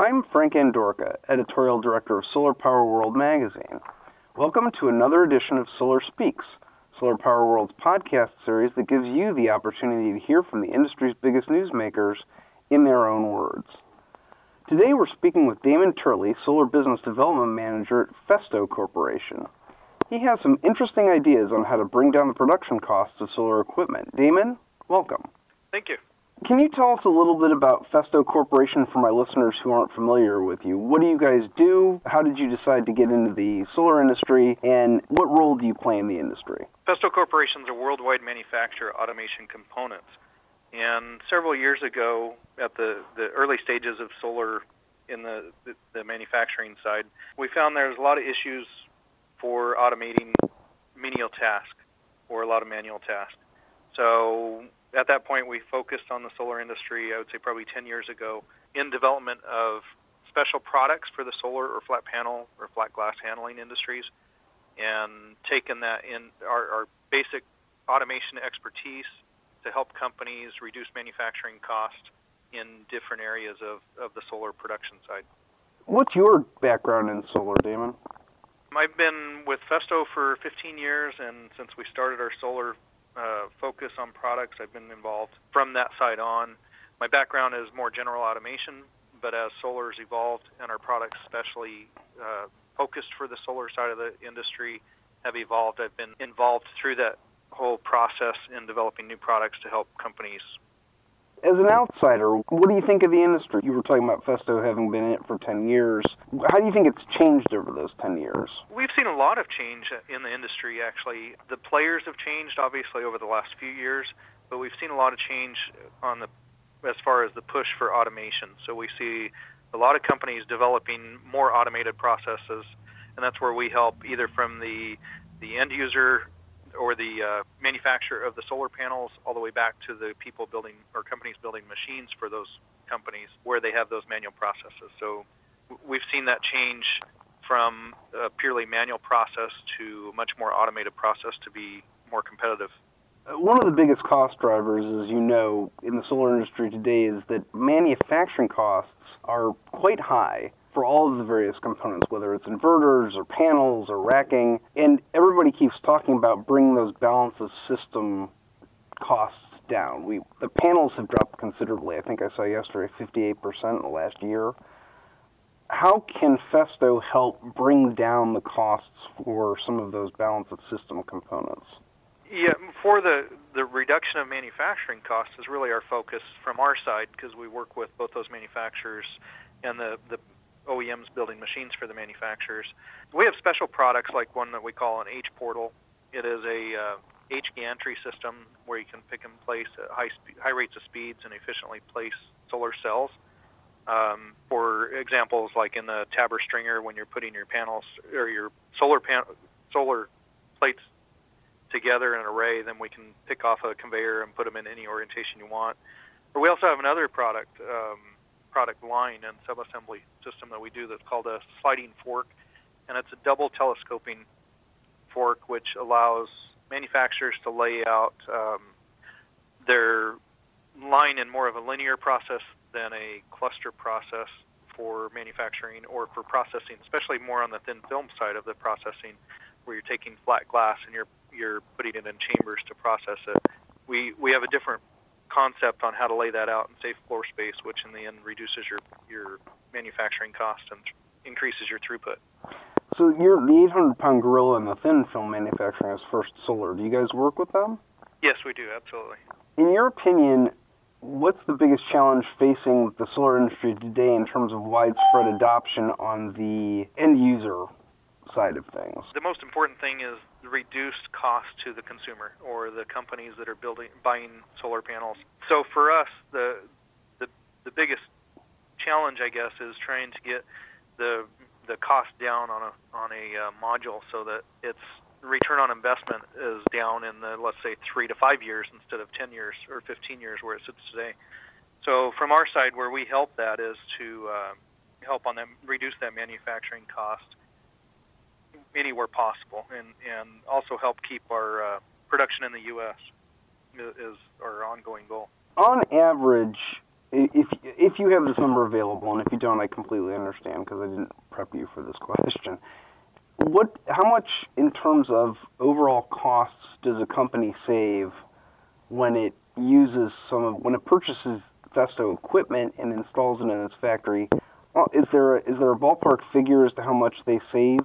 I'm Frank Andorka, editorial director of Solar Power World magazine. Welcome to another edition of Solar Speaks, Solar Power World's podcast series that gives you the opportunity to hear from the industry's biggest newsmakers in their own words. Today we're speaking with Damon Turley, Solar Business Development Manager at Festo Corporation. He has some interesting ideas on how to bring down the production costs of solar equipment. Damon, welcome. Thank you. Can you tell us a little bit about Festo Corporation for my listeners who aren't familiar with you? What do you guys do? How did you decide to get into the solar industry? And what role do you play in the industry? Festo Corporation is a worldwide manufacturer of automation components. And several years ago, at the, the early stages of solar in the, the, the manufacturing side, we found there's a lot of issues for automating menial tasks or a lot of manual tasks. So at that point, we focused on the solar industry, I would say probably 10 years ago, in development of special products for the solar or flat panel or flat glass handling industries, and taken that in our, our basic automation expertise to help companies reduce manufacturing costs in different areas of, of the solar production side. What's your background in solar, Damon? I've been with Festo for 15 years, and since we started our solar uh, focus on products. I've been involved from that side on. My background is more general automation, but as solar's evolved and our products, especially uh, focused for the solar side of the industry, have evolved, I've been involved through that whole process in developing new products to help companies as an outsider, what do you think of the industry? You were talking about Festo having been in it for 10 years. How do you think it's changed over those 10 years? We've seen a lot of change in the industry, actually. The players have changed, obviously, over the last few years, but we've seen a lot of change on the as far as the push for automation. So we see a lot of companies developing more automated processes, and that's where we help either from the the end user or the uh, manufacturer of the solar panels all the way back to the people building or companies building machines for those companies where they have those manual processes. So we've seen that change from a purely manual process to a much more automated process to be more competitive. Uh, one of the biggest cost drivers, as you know, in the solar industry today is that manufacturing costs are quite high for all of the various components, whether it's inverters or panels or racking. And everybody keeps talking about bringing those balance of system costs down. We the panels have dropped considerably. I think I saw yesterday 58% in the last year. How can Festo help bring down the costs for some of those balance of system components? Yeah, for the the reduction of manufacturing costs is really our focus from our side because we work with both those manufacturers and the the OEMs building machines for the manufacturers. We have special products like one that we call an H portal. It is a uh, H gantry system where you can pick and place at high spe- high rates of speeds and efficiently place solar cells. Um, for examples, like in the tabber stringer, when you're putting your panels or your solar pan- solar plates together in an array, then we can pick off a conveyor and put them in any orientation you want. But we also have another product. Um, product line and subassembly system that we do that's called a sliding fork, and it's a double telescoping fork which allows manufacturers to lay out um, their line in more of a linear process than a cluster process for manufacturing or for processing, especially more on the thin film side of the processing, where you're taking flat glass and you're you're putting it in chambers to process it. We we have a different concept on how to lay that out and save floor space, which in the end reduces your your manufacturing cost and increases your throughput. So you're the 800 pound gorilla in the thin film manufacturing is First Solar. Do you guys work with them? Yes, we do. Absolutely. In your opinion, what's the biggest challenge facing the solar industry today in terms of widespread adoption on the end user side of things? The most important thing is reduced cost to the consumer or the companies that are building buying solar panels. So for us, the the the biggest challenge, I guess, is trying to get the the cost down on a on a uh, module so that its return on investment is down in the let's say three to five years instead of 10 years or 15 years where it sits today. So from our side, where we help that is to uh, help on them reduce that manufacturing cost anywhere possible, and and also help keep our uh, production in the U.S. is our ongoing goal. On average, if if you have this number available, and if you don't, I completely understand because I didn't prep you for this question. What, how much in terms of overall costs does a company save when it uses some of when it purchases Festo equipment and installs it in its factory? Well, is there a, is there a ballpark figure as to how much they save?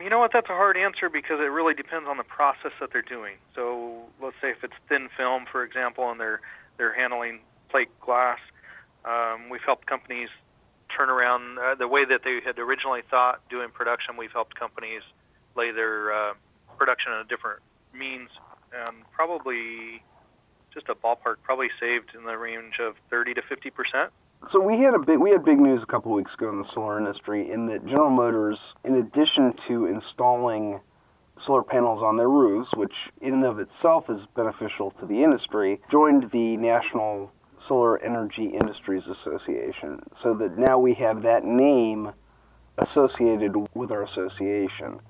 You know what? That's a hard answer because it really depends on the process that they're doing. So let's say if it's thin film, for example, and they're they're handling plate glass, um, we've helped companies turn around uh, the way that they had originally thought doing production. We've helped companies lay their uh, production in a different means, and probably just a ballpark, probably saved in the range of 30 to 50 percent. So we had a big we had big news a couple weeks ago in the solar industry in that General Motors, in addition to installing solar panels on their roofs, which in and of itself is beneficial to the industry, joined the National Solar Energy Industries Association, so that now we have that name associated with our association.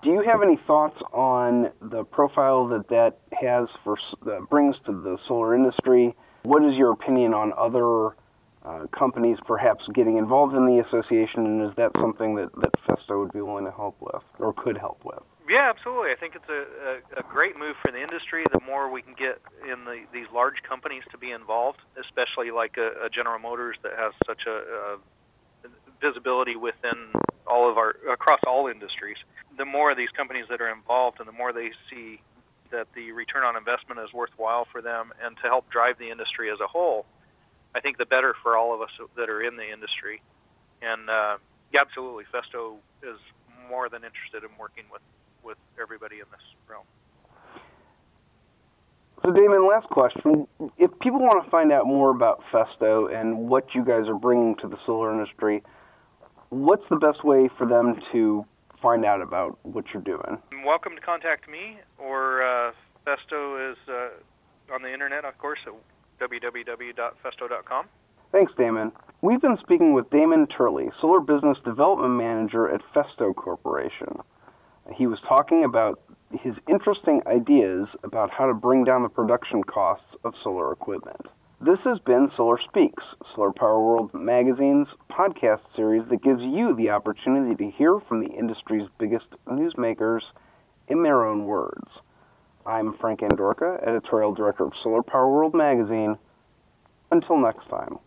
Do you have any thoughts on the profile that that has for uh, brings to the solar industry? What is your opinion on other uh, companies perhaps getting involved in the association, and is that something that, that Festo would be willing to help with or could help with? Yeah, absolutely. I think it's a, a, a great move for the industry. The more we can get in the, these large companies to be involved, especially like a, a General Motors that has such a, a visibility within all of our across all industries. The more of these companies that are involved, and the more they see that the return on investment is worthwhile for them, and to help drive the industry as a whole, I think the better for all of us that are in the industry. And uh, yeah, absolutely, Festo is more than interested in working with with everybody in this realm. So, Damon, last question. If people want to find out more about Festo and what you guys are bringing to the solar industry, what's the best way for them to find out about what you're doing? Welcome to contact me, or uh, Festo is uh, on the internet, of course, at www.festo.com. Thanks, Damon. We've been speaking with Damon Turley, Solar Business Development Manager at Festo Corporation. He was talking about his interesting ideas about how to bring down the production costs of solar equipment. This has been Solar Speaks, Solar Power World magazine's podcast series that gives you the opportunity to hear from the industry's biggest newsmakers in their own words. I'm Frank Andorka, editorial director of Solar Power World magazine. Until next time.